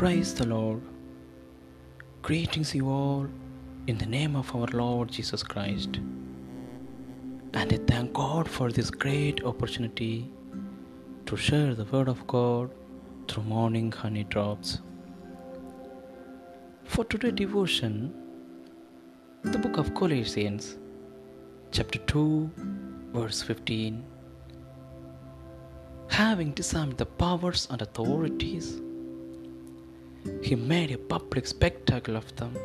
Praise the Lord. Greetings, you all, in the name of our Lord Jesus Christ. And I thank God for this great opportunity to share the Word of God through morning honey drops. For today's devotion, the book of Colossians, chapter 2, verse 15. Having disarmed the powers and authorities, he made a public spectacle of them,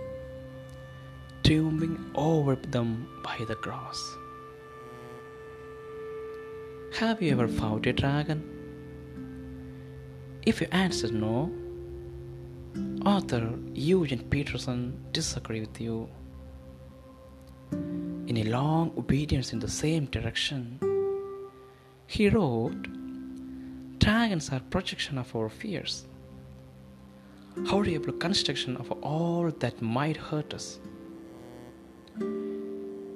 triumphing over them by the cross. Have you ever fought a dragon? If you answer no, author Eugene Peterson disagree with you. In a long obedience in the same direction, he wrote, Dragons are projection of our fears horrible construction of all that might hurt us.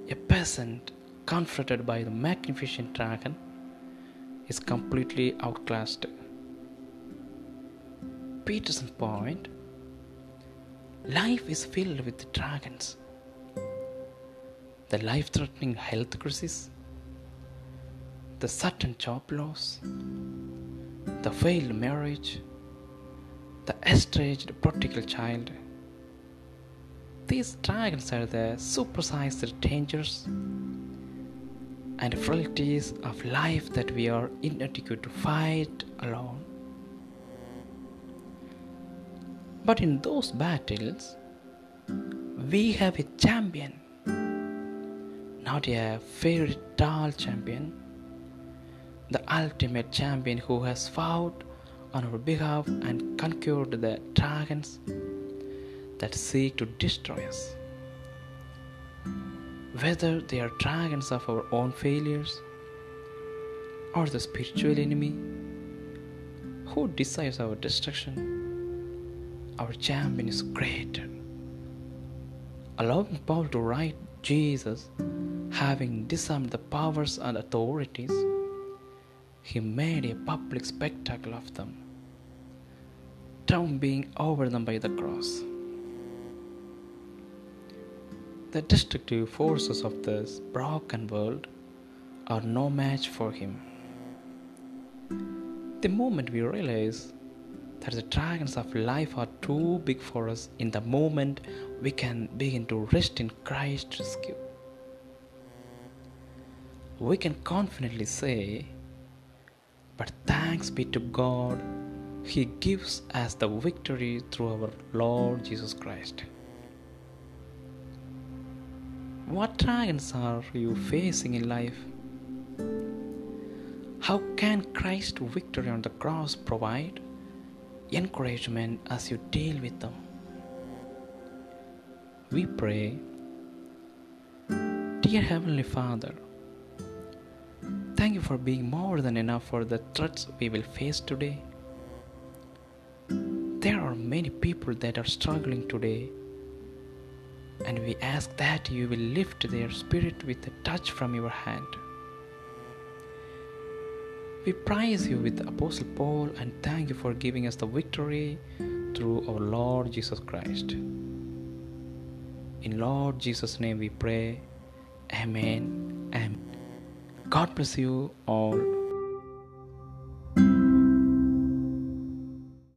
A peasant confronted by the magnificent dragon is completely outclassed. Peterson's point life is filled with dragons. The life threatening health crisis, the sudden job loss, the failed marriage, the estranged prodigal child. These dragons are the supersized dangers and frailties of life that we are inadequate to fight alone. But in those battles, we have a champion, not a fairy tale champion, the ultimate champion who has fought on our behalf and conquered the dragons that seek to destroy us. Whether they are dragons of our own failures or the spiritual enemy who desires our destruction, our champion is greater. Allowing Paul to write Jesus, having disarmed the powers and authorities, he made a public spectacle of them, being over them by the cross. The destructive forces of this broken world are no match for him. The moment we realize that the dragons of life are too big for us, in the moment we can begin to rest in Christ's rescue. We can confidently say, but thanks be to God, He gives us the victory through our Lord Jesus Christ. What trials are you facing in life? How can Christ's victory on the cross provide encouragement as you deal with them? We pray, Dear Heavenly Father, Thank you for being more than enough for the threats we will face today. There are many people that are struggling today, and we ask that you will lift their spirit with a touch from your hand. We praise you with Apostle Paul and thank you for giving us the victory through our Lord Jesus Christ. In Lord Jesus' name we pray. Amen. Amen. God bless you all.